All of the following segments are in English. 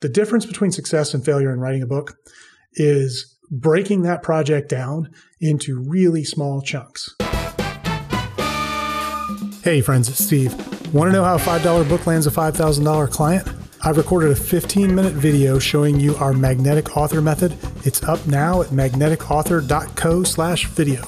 The difference between success and failure in writing a book is breaking that project down into really small chunks. Hey, friends, it's Steve. Want to know how a $5 book lands a $5,000 client? I've recorded a 15 minute video showing you our magnetic author method. It's up now at magneticauthor.co slash video.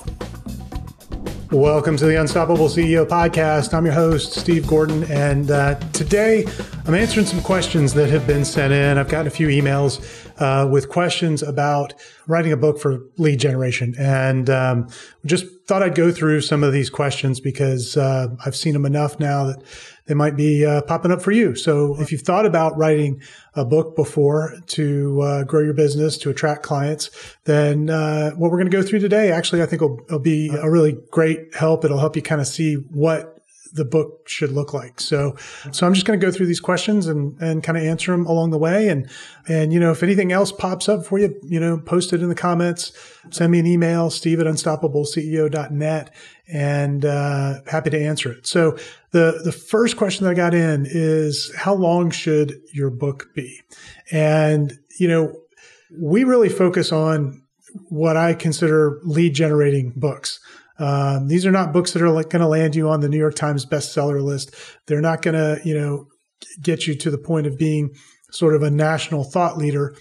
Welcome to the Unstoppable CEO podcast. I'm your host, Steve Gordon, and uh, today I'm answering some questions that have been sent in. I've gotten a few emails uh, with questions about writing a book for lead generation, and um, just thought I'd go through some of these questions because uh, I've seen them enough now that they might be uh, popping up for you. So if you've thought about writing a book before to uh, grow your business, to attract clients, then uh, what we're going to go through today, actually, I think will, will be a really great help. It'll help you kind of see what the book should look like. So, so I'm just going to go through these questions and, and kind of answer them along the way. And, and, you know, if anything else pops up for you, you know, post it in the comments, send me an email, steve at unstoppableceo.net and, uh, happy to answer it. So the, the first question that I got in is how long should your book be? And, you know, we really focus on what I consider lead generating books. Um, these are not books that are like going to land you on the New York Times bestseller list. They're not going to, you know, get you to the point of being sort of a national thought leader,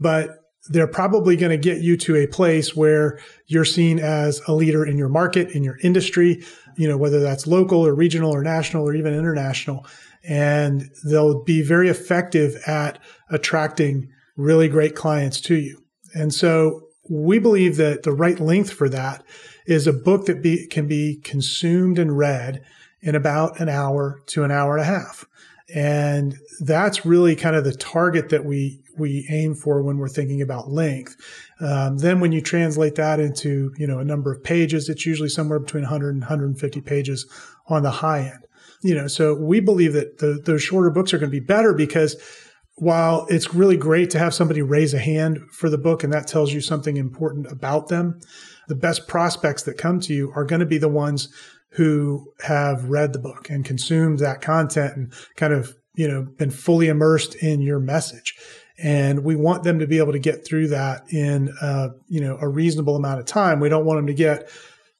but they're probably going to get you to a place where you're seen as a leader in your market, in your industry, you know, whether that's local or regional or national or even international. And they'll be very effective at attracting really great clients to you. And so we believe that the right length for that is a book that be, can be consumed and read in about an hour to an hour and a half. And that's really kind of the target that we we aim for when we're thinking about length. Um, then when you translate that into you know a number of pages, it's usually somewhere between 100 and 150 pages on the high end. You know, so we believe that the, those shorter books are going to be better because while it's really great to have somebody raise a hand for the book and that tells you something important about them, the best prospects that come to you are going to be the ones who have read the book and consumed that content and kind of, you know, been fully immersed in your message. And we want them to be able to get through that in, uh, you know, a reasonable amount of time. We don't want them to get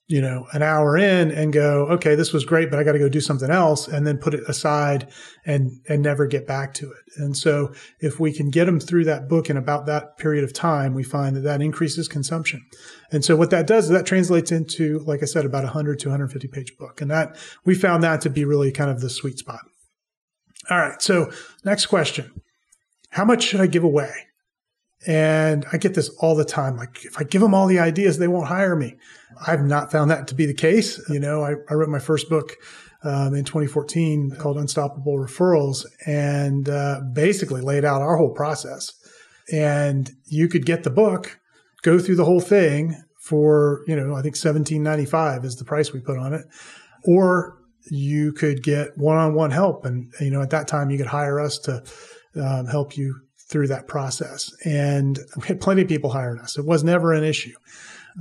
you know, an hour in and go, okay, this was great, but I got to go do something else and then put it aside and, and never get back to it. And so if we can get them through that book in about that period of time, we find that that increases consumption. And so what that does is that translates into, like I said, about a 100 to 150 page book. And that we found that to be really kind of the sweet spot. All right. So next question. How much should I give away? And I get this all the time. Like, if I give them all the ideas, they won't hire me. I've not found that to be the case. You know, I, I wrote my first book um, in 2014 called Unstoppable Referrals and uh, basically laid out our whole process. And you could get the book, go through the whole thing for, you know, I think 1795 is the price we put on it. Or you could get one-on-one help. And, you know, at that time you could hire us to um, help you through that process. And we had plenty of people hiring us. It was never an issue.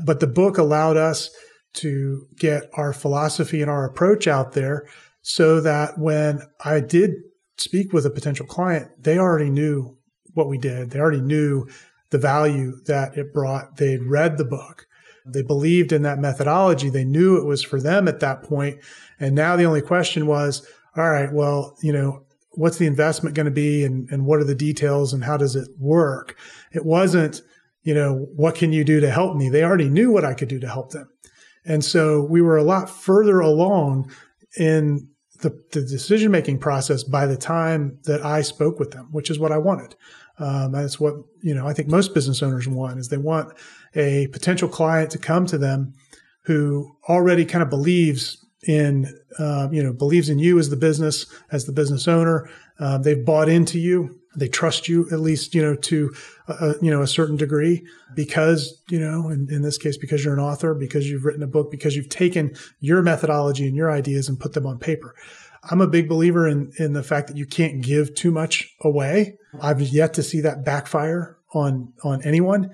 But the book allowed us to get our philosophy and our approach out there so that when I did speak with a potential client, they already knew what we did. They already knew the value that it brought. They'd read the book. They believed in that methodology. They knew it was for them at that point. And now the only question was, all right, well, you know, what's the investment going to be and, and what are the details and how does it work? It wasn't, you know, what can you do to help me? They already knew what I could do to help them. And so we were a lot further along in the, the decision making process by the time that I spoke with them, which is what I wanted. Um, that's what, you know, I think most business owners want is they want a potential client to come to them who already kind of believes in uh, you know believes in you as the business as the business owner. Uh, they've bought into you. They trust you at least you know to you know a certain degree because you know in, in this case because you're an author because you've written a book because you've taken your methodology and your ideas and put them on paper. I'm a big believer in in the fact that you can't give too much away. I've yet to see that backfire on on anyone,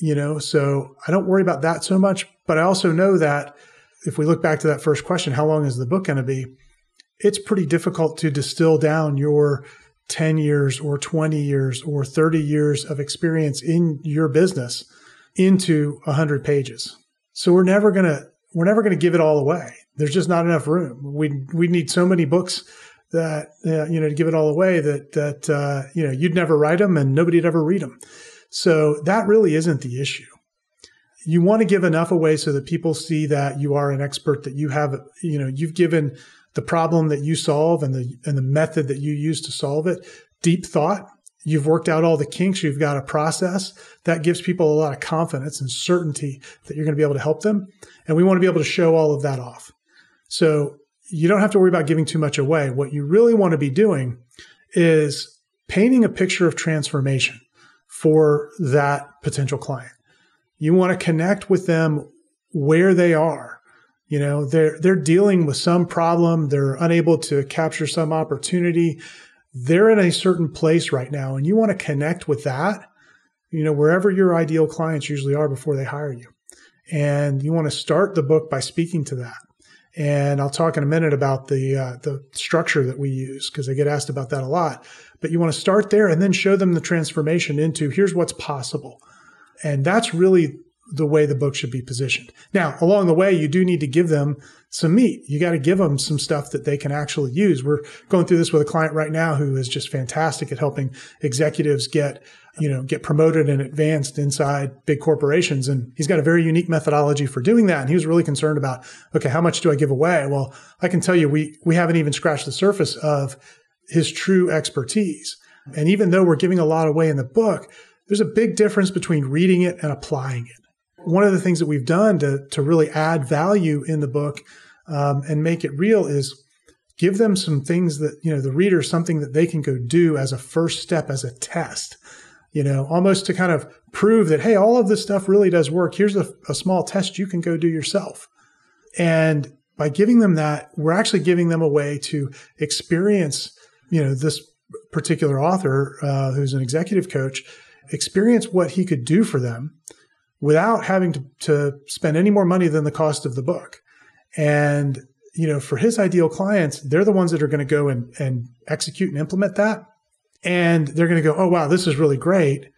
you know. So I don't worry about that so much. But I also know that if we look back to that first question, how long is the book going to be? It's pretty difficult to distill down your 10 years or 20 years or 30 years of experience in your business into 100 pages. So we're never going to we're never going to give it all away. There's just not enough room. We we need so many books that uh, you know to give it all away that that uh, you know you'd never write them and nobody'd ever read them. So that really isn't the issue. You want to give enough away so that people see that you are an expert, that you have you know you've given the problem that you solve and the and the method that you use to solve it deep thought. You've worked out all the kinks. You've got a process that gives people a lot of confidence and certainty that you're going to be able to help them. And we want to be able to show all of that off. So you don't have to worry about giving too much away. What you really want to be doing is painting a picture of transformation for that potential client you want to connect with them where they are you know, they're they're dealing with some problem, they're unable to capture some opportunity. They're in a certain place right now and you want to connect with that, you know, wherever your ideal clients usually are before they hire you. And you want to start the book by speaking to that. And I'll talk in a minute about the uh, the structure that we use because I get asked about that a lot. But you want to start there and then show them the transformation into here's what's possible. And that's really the way the book should be positioned. Now, along the way, you do need to give them some meat. You got to give them some stuff that they can actually use. We're going through this with a client right now who is just fantastic at helping executives get, you know, get promoted and advanced inside big corporations. And he's got a very unique methodology for doing that. And he was really concerned about, okay, how much do I give away? Well, I can tell you, we, we haven't even scratched the surface of his true expertise. And even though we're giving a lot away in the book, there's a big difference between reading it and applying it one of the things that we've done to, to really add value in the book um, and make it real is give them some things that, you know, the reader something that they can go do as a first step, as a test, you know, almost to kind of prove that, hey, all of this stuff really does work. Here's a, a small test you can go do yourself. And by giving them that, we're actually giving them a way to experience, you know, this particular author uh, who's an executive coach, experience what he could do for them without having to, to spend any more money than the cost of the book. And, you know, for his ideal clients, they're the ones that are going to go and, and execute and implement that. And they're going to go, oh, wow, this is really great.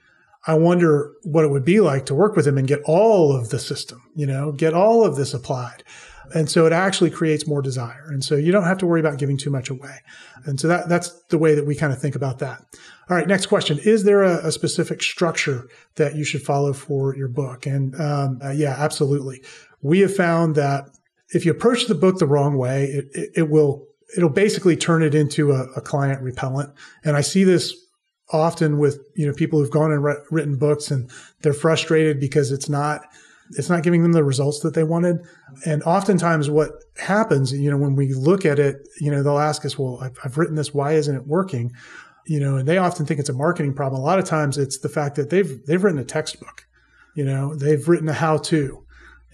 I wonder what it would be like to work with him and get all of the system, you know, get all of this applied. And so it actually creates more desire. And so you don't have to worry about giving too much away. And so that, that's the way that we kind of think about that. All right, next question. Is there a, a specific structure that you should follow for your book? And um, uh, yeah, absolutely. We have found that if you approach the book the wrong way, it, it, it will it'll basically turn it into a, a, client repellent. And I see this often with you know people who've gone and re- written books and they're frustrated because it's not it's not giving them the results that they wanted. And oftentimes what happens, you know, when we look at it, you know, they'll ask us, well, I've, I've written this. Why isn't it working? You know, and they often think it's a marketing problem. A lot of times it's the fact that they've, they've written a textbook, you know, they've written a how to,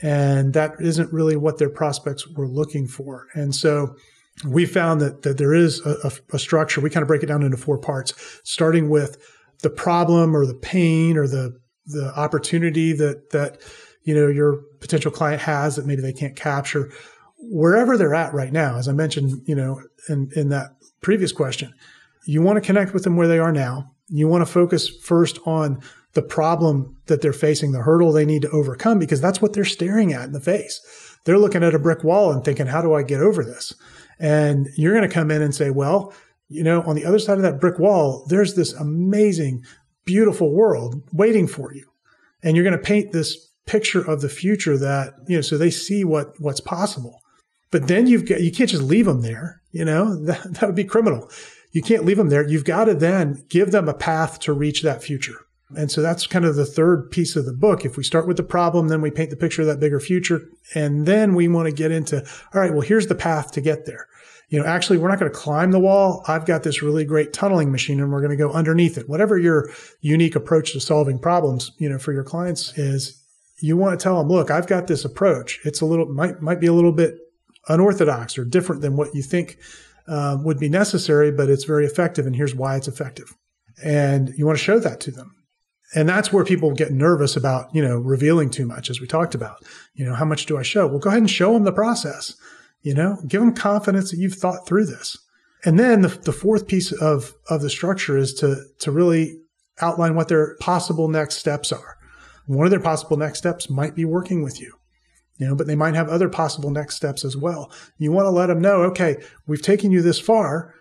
and that isn't really what their prospects were looking for. And so, we found that, that there is a, a, structure. We kind of break it down into four parts, starting with the problem or the pain or the the opportunity that that you know your potential client has that maybe they can't capture. Wherever they're at right now as i mentioned you know in in that previous question you want to connect with them where they are now. You want to focus first on the problem that they're facing the hurdle they need to overcome because that's what they're staring at in the face. They're looking at a brick wall and thinking how do i get over this? And you're going to come in and say well you know on the other side of that brick wall there's this amazing beautiful world waiting for you. And you're going to paint this picture of the future that, you know, so they see what what's possible. But then you've got, you can't just leave them there, you know, that, that would be criminal. You can't leave them there. You've got to then give them a path to reach that future. And so that's kind of the third piece of the book. If we start with the problem, then we paint the picture of that bigger future. And then we want to get into, all right, well, here's the path to get there. You know, actually, we're not going to climb the wall. I've got this really great tunneling machine and we're going to go underneath it. Whatever your unique approach to solving problems, you know, for your clients is, you want to tell them, look, I've got this approach. It's a little, might, might be a little bit unorthodox or different than what you think um, would be necessary, but it's very effective. And here's why it's effective. And you want to show that to them. And that's where people get nervous about, you know, revealing too much, as we talked about. You know, how much do I show? Well, go ahead and show them the process. You know, give them confidence that you've thought through this. And then the, the fourth piece of, of the structure is to, to really outline what their possible next steps are. One of their possible next steps might be working with you, you know, but they might have other possible next steps as well. You want to let them know, okay, we've taken you this far.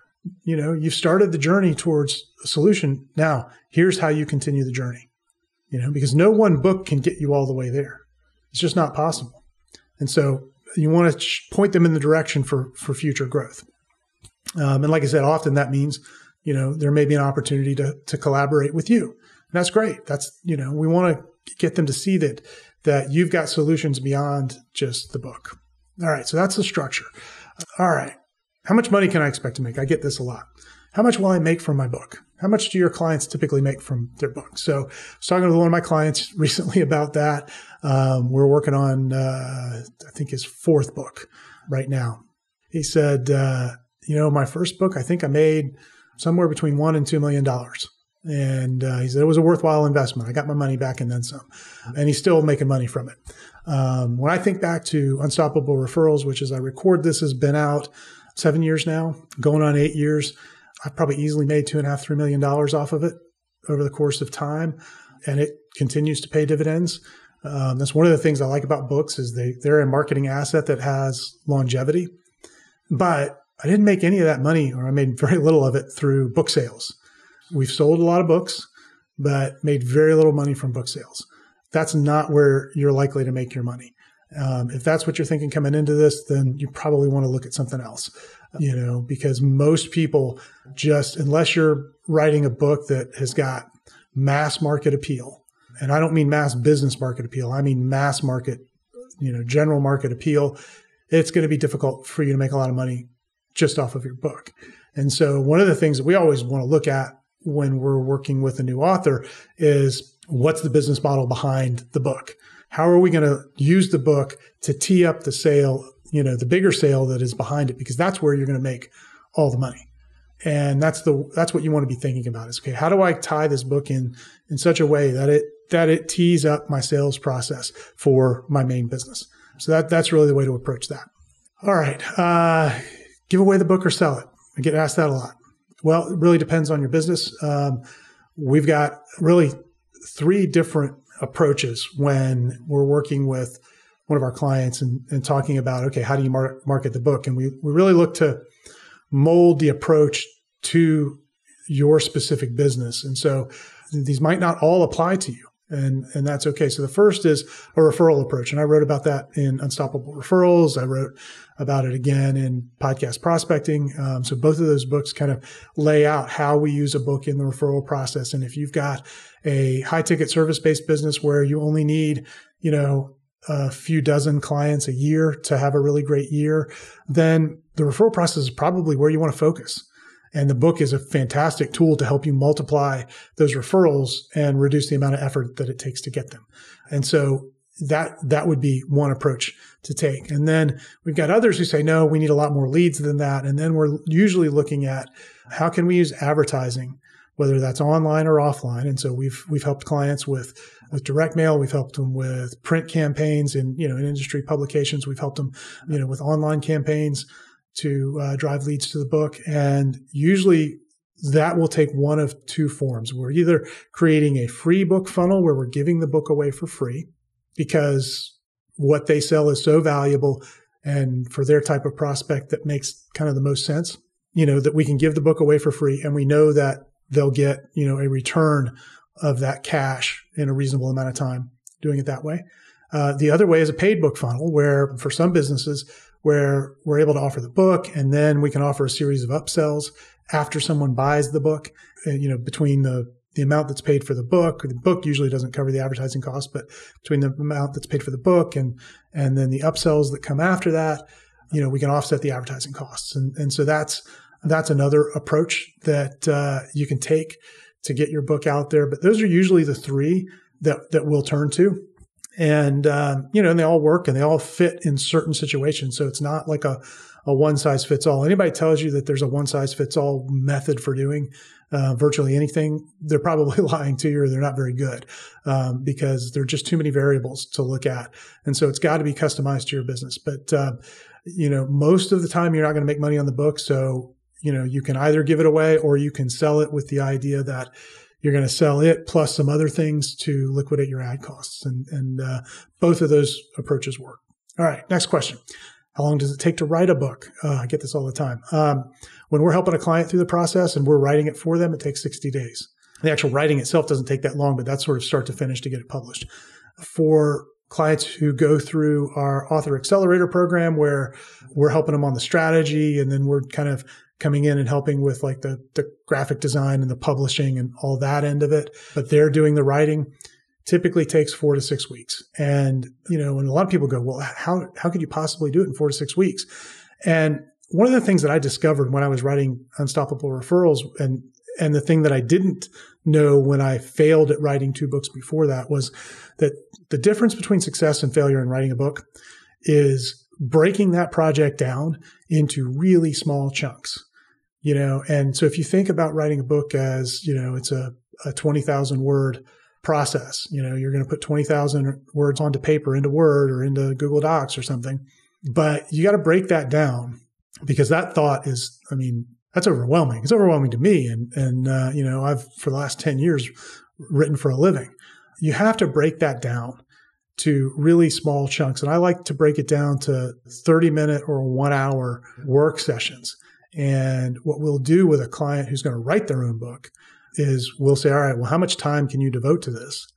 You know, you've started the journey towards a solution. Now, here's how you continue the journey, you know, because no one book can get you all the way there. It's just not possible. And so you want to point them in the direction for, for future growth. Um, and like I said, often that means, you know, there may be an opportunity to, to collaborate with you. And that's great. That's, you know, we want to get them to see that, that you've got solutions beyond just the book. All right. So that's the structure. All right. How much money can I expect to make? I get this a lot. How much will I make from my book? How much do your clients typically make from their book? So I was talking to one of my clients recently about that. Um, we're working on, uh, I think his fourth book right now. He said, uh, you know, my first book, I think I made somewhere between one and two million dollars. And uh, he said it was a worthwhile investment. I got my money back and then some. And he's still making money from it. Um, when I think back to Unstoppable Referrals, which as I record this has been out seven years now, going on eight years, I've probably easily made two and a half, three million dollars off of it over the course of time. And it continues to pay dividends. Um, that's one of the things I like about books is they, they're a marketing asset that has longevity. But I didn't make any of that money, or I made very little of it through book sales. We've sold a lot of books, but made very little money from book sales. That's not where you're likely to make your money. Um, if that's what you're thinking coming into this, then you probably want to look at something else, you know, because most people just, unless you're writing a book that has got mass market appeal, and I don't mean mass business market appeal, I mean mass market, you know, general market appeal, it's going to be difficult for you to make a lot of money just off of your book. And so one of the things that we always want to look at when we're working with a new author is what's the business model behind the book? How are we going to use the book to tee up the sale, you know, the bigger sale that is behind it? Because that's where you're going to make all the money. And that's the, that's what you want to be thinking about is, okay, how do I tie this book in, in such a way that it, that it tees up my sales process for my main business? So that, that's really the way to approach that. All right. Uh, give away the book or sell it. I get asked that a lot. Well, it really depends on your business. Um, we've got really three different approaches when we're working with one of our clients and, and talking about, okay, how do you mar- market the book? And we, we really look to mold the approach to your specific business. And so these might not all apply to you and and that's okay. So the first is a referral approach, and I wrote about that in Unstoppable Referrals. I wrote about it again in Podcast Prospecting. Um, so both of those books kind of lay out how we use a book in the referral process. And if you've got a high ticket service based business where you only need, you know, a few dozen clients a year to have a really great year, then the referral process is probably where you want to focus. And the book is a fantastic tool to help you multiply those referrals and reduce the amount of effort that it takes to get them. And so that that would be one approach to take. And then we've got others who say, no, we need a lot more leads than that. And then we're usually looking at how can we use advertising, whether that's online or offline. And so we've we've helped clients with with direct mail. We've helped them with print campaigns and you know in industry publications. We've helped them you know with online campaigns to uh, drive leads to the book. And usually that will take one of two forms. We're either creating a free book funnel where we're giving the book away for free because what they sell is so valuable and for their type of prospect that makes kind of the most sense, you know, that we can give the book away for free and we know that they'll get, you know, a return of that cash in a reasonable amount of time doing it that way. Uh, the other way is a paid book funnel where for some businesses, where we're able to offer the book and then we can offer a series of upsells after someone buys the book, uh, you know, between the the amount that's paid for the book. The book usually doesn't cover the advertising cost, but between the amount that's paid for the book and and then the upsells that come after that, you know, we can offset the advertising costs. And and so that's that's another approach that uh, you can take to get your book out there. But those are usually the three that that we'll turn to and um, you know, and they all work and they all fit in certain situations. So it's not like a a one size fits all. Anybody tells you that there's a one size fits all method for doing uh, virtually anything, they're probably lying to you or they're not very good um, because there are just too many variables to look at. And so it's got to be customized to your business. But, uh, you know, most of the time you're not going to make money on the book. So you know, you can either give it away or you can sell it with the idea that you're going to sell it plus some other things to liquidate your ad costs. And, and uh, both of those approaches work. All right, next question. How long does it take to write a book? Uh, I get this all the time. Um, when we're helping a client through the process and we're writing it for them, it takes 60 days. The actual writing itself doesn't take that long, but that's sort of start to finish to get it published. For clients who go through our author accelerator program where we're helping them on the strategy and then we're kind of coming in and helping with like the, the graphic design and the publishing and all that end of it. But they're doing the writing typically takes four to six weeks. And, you know, and a lot of people go, well, how, how could you possibly do it in four to six weeks? And one of the things that I discovered when I was writing Unstoppable Referrals and, and the thing that I didn't know when I failed at writing two books before that was that the difference between success and failure in writing a book is breaking that project down into really small chunks you know and so if you think about writing a book as you know it's a, a 20000 word process you know you're going to put 20000 words onto paper into word or into google docs or something but you got to break that down because that thought is i mean that's overwhelming. It's overwhelming to me and and uh, you know i've for the last 10 years written for a living. You have to break that down to really small chunks and i like to break it down to 30 minute or one hour work sessions and what we'll do with a client who's going to write their own book is we'll say, all right, well, how much time can you devote to this?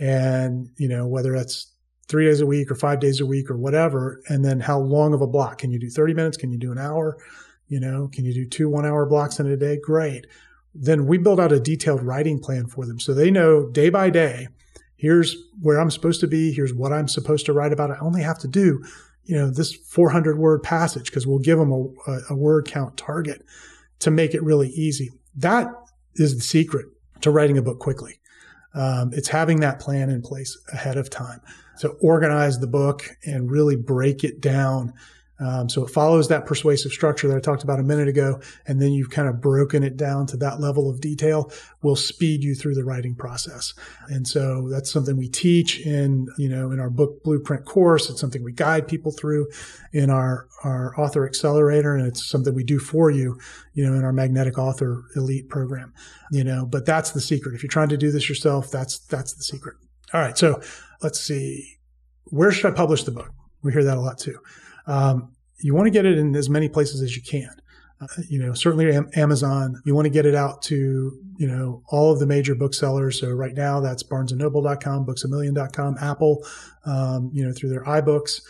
And, you know, whether that's three days a week or five days a week or whatever. And then how long of a block? Can you do 30 minutes? Can you do an hour? You know, can you do two one hour blocks in a day? Great. Then we build out a detailed writing plan for them. So they know day by day, here's where I'm supposed to be. Here's what I'm supposed to write about. I only have to do you know, this 400 word passage because we'll give them a, a, word count target to make it really easy. That is the secret to writing a book quickly. Um, it's having that plan in place ahead of time to organize the book and really break it down um, so it follows that persuasive structure that I talked about a minute ago, and then you've kind of broken it down to that level of detail. Will speed you through the writing process, and so that's something we teach in you know in our book blueprint course. It's something we guide people through in our our author accelerator, and it's something we do for you, you know, in our magnetic author elite program. You know, but that's the secret. If you're trying to do this yourself, that's that's the secret. All right, so let's see. Where should I publish the book? We hear that a lot too. Um, you want to get it in as many places as you can. Uh, you know, certainly Amazon. You want to get it out to, you know, all of the major booksellers. So right now that's barnesandnoble.com, booksamillion.com, Apple, um, you know, through their iBooks.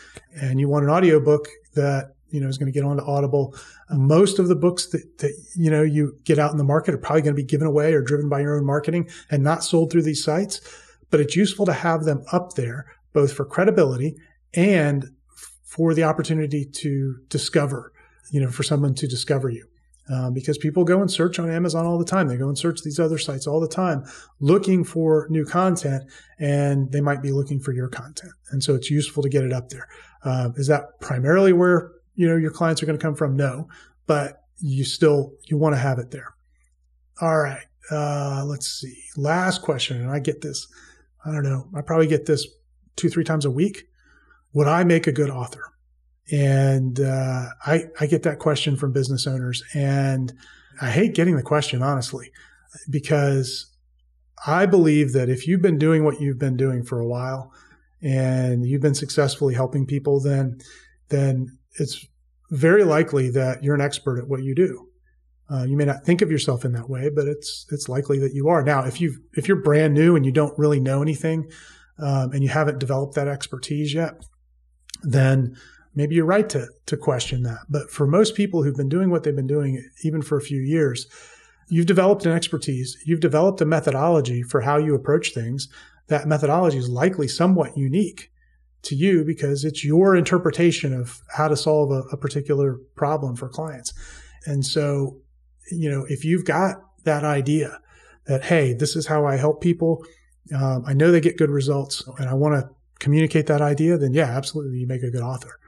And you want an audiobook that, you know, is going to get onto Audible. Uh, most of the books that, that, you know, you get out in the market are probably going to be given away or driven by your own marketing and not sold through these sites. But it's useful to have them up there both for credibility and for the opportunity to discover, you know, for someone to discover you. Um, because people go and search on Amazon all the time. They go and search these other sites all the time looking for new content, and they might be looking for your content. And so it's useful to get it up there. Uh, is that primarily where you know your clients are going to come from? No, but you still you want to have it there. All right, uh, let's see. Last question, and I get this. I don't know. I probably get this two three times a week would I make a good author? And uh, I, I get that question from business owners. And I hate getting the question, honestly, because I believe that if you've been doing what you've been doing for a while and you've been successfully helping people, then, then it's very likely that you're an expert at what you do. Uh, you may not think of yourself in that way, but it's it's likely that you are. Now, if you if you're brand new and you don't really know anything, um, and you haven't developed that expertise yet, then maybe you're right to, to question that. But for most people who've been doing what they've been doing, even for a few years, you've developed an expertise, you've developed a methodology for how you approach things. That methodology is likely somewhat unique to you because it's your interpretation of how to solve a, a particular problem for clients. And so, you know, if you've got that idea that, hey, this is how I help people, um, I know they get good results and I want to communicate that idea, then yeah, absolutely, you make a good author.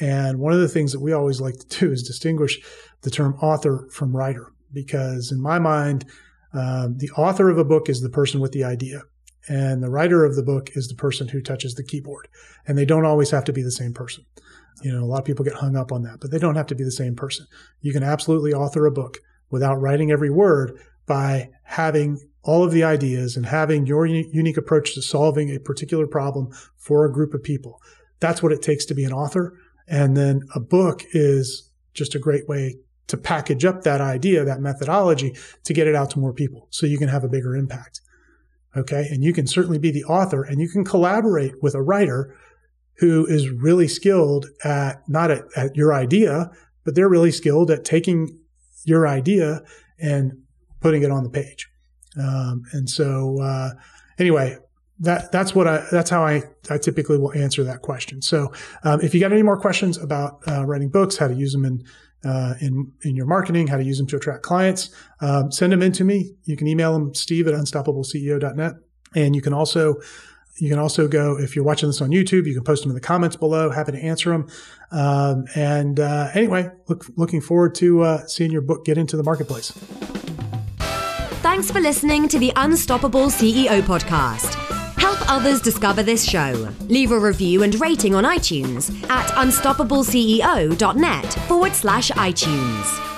And one of the things that we always like to do is distinguish the term author from writer, because in my mind, um, the author of a book is the person with the idea, and the writer of the book is the person who touches the keyboard. And they don't always have to be the same person. You know, a lot of people get hung up on that, but they don't have to be the same person. You can absolutely author a book without writing every word by having all of the ideas and having your unique approach to solving a particular problem for a group of people. That's what it takes to be an author. And then a book is just a great way to package up that idea, that methodology to get it out to more people so you can have a bigger impact. Okay. And you can certainly be the author and you can collaborate with a writer who is really skilled at not at, at your idea, but they're really skilled at taking your idea and putting it on the page. Um, and so, uh, anyway, that that's what I that's how I, I typically will answer that question. So, um, if you got any more questions about uh, writing books, how to use them in uh, in in your marketing, how to use them to attract clients, um, send them in to me. You can email them Steve at unstoppableceo.net, and you can also you can also go if you're watching this on YouTube. You can post them in the comments below. Happy to answer them. Um, and uh, anyway, look, looking forward to uh, seeing your book get into the marketplace. Thanks for listening to the Unstoppable CEO podcast. Help others discover this show. Leave a review and rating on iTunes at unstoppableceo.net forward slash iTunes.